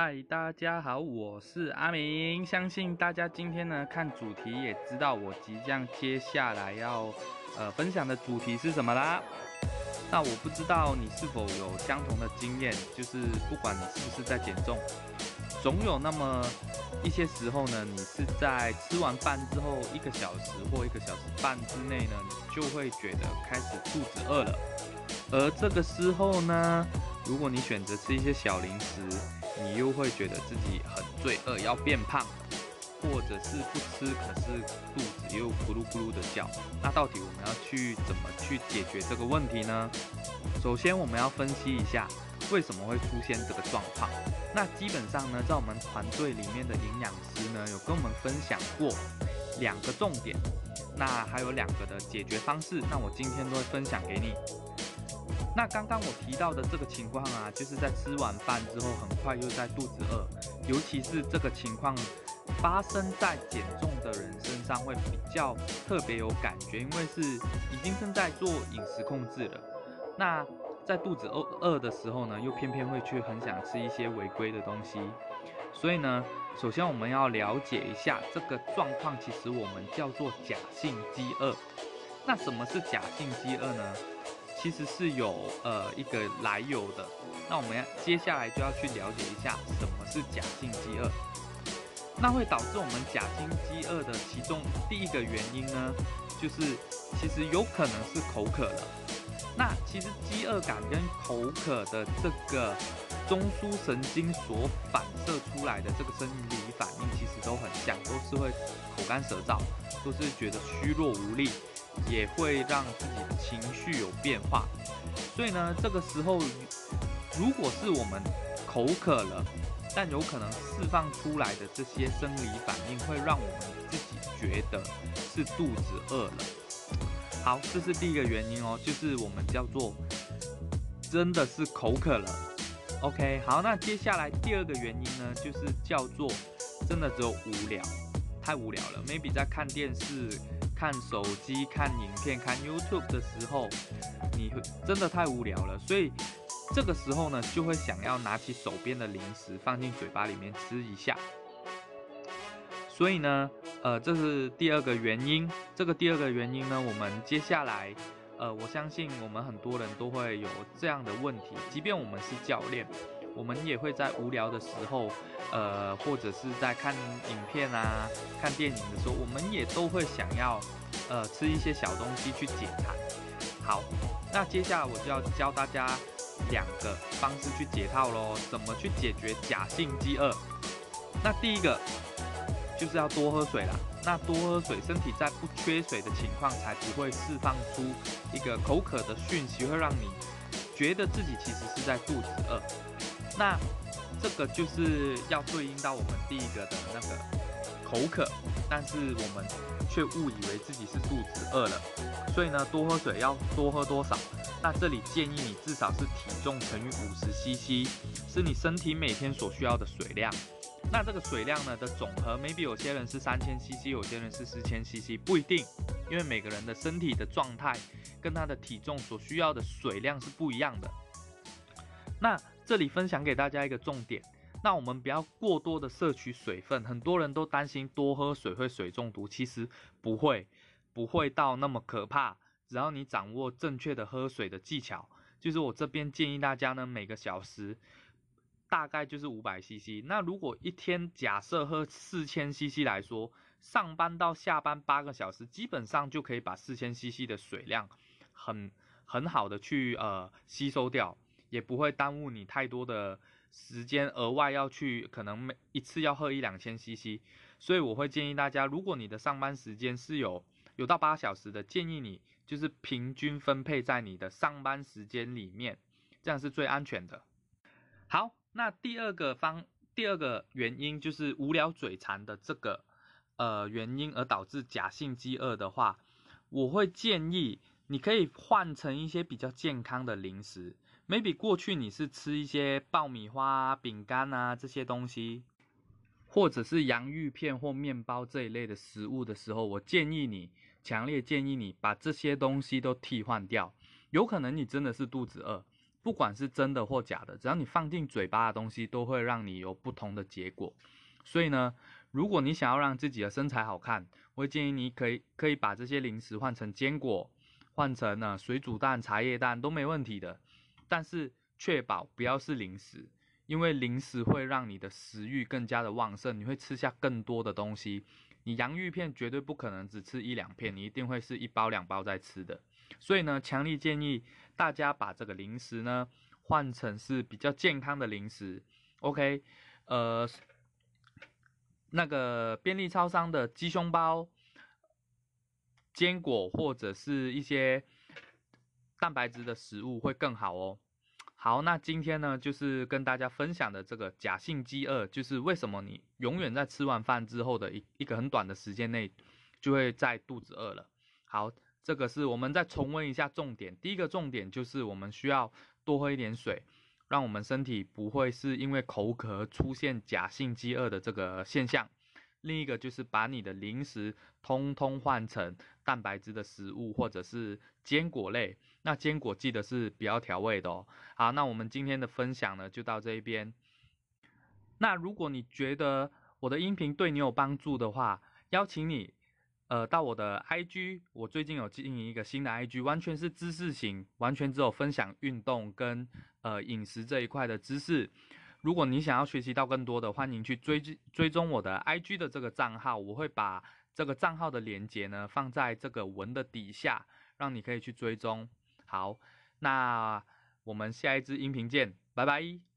嗨，大家好，我是阿明。相信大家今天呢看主题也知道我即将接下来要呃分享的主题是什么啦。那我不知道你是否有相同的经验，就是不管你是不是在减重，总有那么一些时候呢，你是在吃完饭之后一个小时或一个小时半之内呢，你就会觉得开始肚子饿了。而这个时候呢，如果你选择吃一些小零食，你又会觉得自己很罪恶，要变胖，或者是不吃，可是肚子又咕噜咕噜的叫。那到底我们要去怎么去解决这个问题呢？首先，我们要分析一下为什么会出现这个状况。那基本上呢，在我们团队里面的营养师呢，有跟我们分享过两个重点，那还有两个的解决方式。那我今天都会分享给你。那刚刚我提到的这个情况啊，就是在吃完饭之后，很快又在肚子饿，尤其是这个情况发生在减重的人身上，会比较特别有感觉，因为是已经正在做饮食控制了。那在肚子饿饿的时候呢，又偏偏会去很想吃一些违规的东西，所以呢，首先我们要了解一下这个状况，其实我们叫做假性饥饿。那什么是假性饥饿呢？其实是有呃一个来由的，那我们要接下来就要去了解一下什么是假性饥饿。那会导致我们假性饥饿的其中第一个原因呢，就是其实有可能是口渴了。那其实饥饿感跟口渴的这个中枢神经所反射出来的这个生理反应，其实都很像，都是会口干舌燥，都是觉得虚弱无力。也会让自己的情绪有变化，所以呢，这个时候如果是我们口渴了，但有可能释放出来的这些生理反应，会让我们自己觉得是肚子饿了。好，这是第一个原因哦，就是我们叫做真的是口渴了。OK，好，那接下来第二个原因呢，就是叫做真的只有无聊，太无聊了，maybe 在看电视。看手机、看影片、看 YouTube 的时候，你会真的太无聊了，所以这个时候呢，就会想要拿起手边的零食放进嘴巴里面吃一下。所以呢，呃，这是第二个原因。这个第二个原因呢，我们接下来，呃，我相信我们很多人都会有这样的问题，即便我们是教练。我们也会在无聊的时候，呃，或者是在看影片啊、看电影的时候，我们也都会想要，呃，吃一些小东西去解馋。好，那接下来我就要教大家两个方式去解套喽，怎么去解决假性饥饿？那第一个就是要多喝水啦。那多喝水，身体在不缺水的情况，才不会释放出一个口渴的讯息，会让你觉得自己其实是在肚子饿。那这个就是要对应到我们第一个的那个口渴，但是我们却误以为自己是肚子饿了，所以呢，多喝水要多喝多少？那这里建议你至少是体重乘以五十 CC，是你身体每天所需要的水量。那这个水量呢的总和，maybe 有些人是三千 CC，有些人是四千 CC，不一定，因为每个人的身体的状态跟他的体重所需要的水量是不一样的。那这里分享给大家一个重点，那我们不要过多的摄取水分。很多人都担心多喝水会水中毒，其实不会，不会到那么可怕。只要你掌握正确的喝水的技巧，就是我这边建议大家呢，每个小时大概就是五百 CC。那如果一天假设喝四千 CC 来说，上班到下班八个小时，基本上就可以把四千 CC 的水量很很好的去呃吸收掉。也不会耽误你太多的时间，额外要去可能每一次要喝一两千 CC，所以我会建议大家，如果你的上班时间是有有到八小时的，建议你就是平均分配在你的上班时间里面，这样是最安全的。好，那第二个方第二个原因就是无聊嘴馋的这个呃原因而导致假性饥饿的话，我会建议。你可以换成一些比较健康的零食，maybe 过去你是吃一些爆米花、饼干啊这些东西，或者是洋芋片或面包这一类的食物的时候，我建议你，强烈建议你把这些东西都替换掉。有可能你真的是肚子饿，不管是真的或假的，只要你放进嘴巴的东西，都会让你有不同的结果。所以呢，如果你想要让自己的身材好看，我建议你可以可以把这些零食换成坚果，换成呢水煮蛋、茶叶蛋都没问题的。但是确保不要是零食，因为零食会让你的食欲更加的旺盛，你会吃下更多的东西。你洋芋片绝对不可能只吃一两片，你一定会是一包两包在吃的。所以呢，强烈建议大家把这个零食呢换成是比较健康的零食。OK，呃。那个便利超商的鸡胸包、坚果或者是一些蛋白质的食物会更好哦。好，那今天呢，就是跟大家分享的这个假性饥饿，就是为什么你永远在吃完饭之后的一一个很短的时间内，就会在肚子饿了。好，这个是我们再重温一下重点。第一个重点就是我们需要多喝一点水。让我们身体不会是因为口渴出现假性饥饿的这个现象。另一个就是把你的零食通通换成蛋白质的食物，或者是坚果类。那坚果记得是不要调味的哦。好，那我们今天的分享呢就到这一边。那如果你觉得我的音频对你有帮助的话，邀请你。呃，到我的 IG，我最近有经营一个新的 IG，完全是知识型，完全只有分享运动跟呃饮食这一块的知识。如果你想要学习到更多的，欢迎去追追踪我的 IG 的这个账号，我会把这个账号的链接呢放在这个文的底下，让你可以去追踪。好，那我们下一支音频见，拜拜。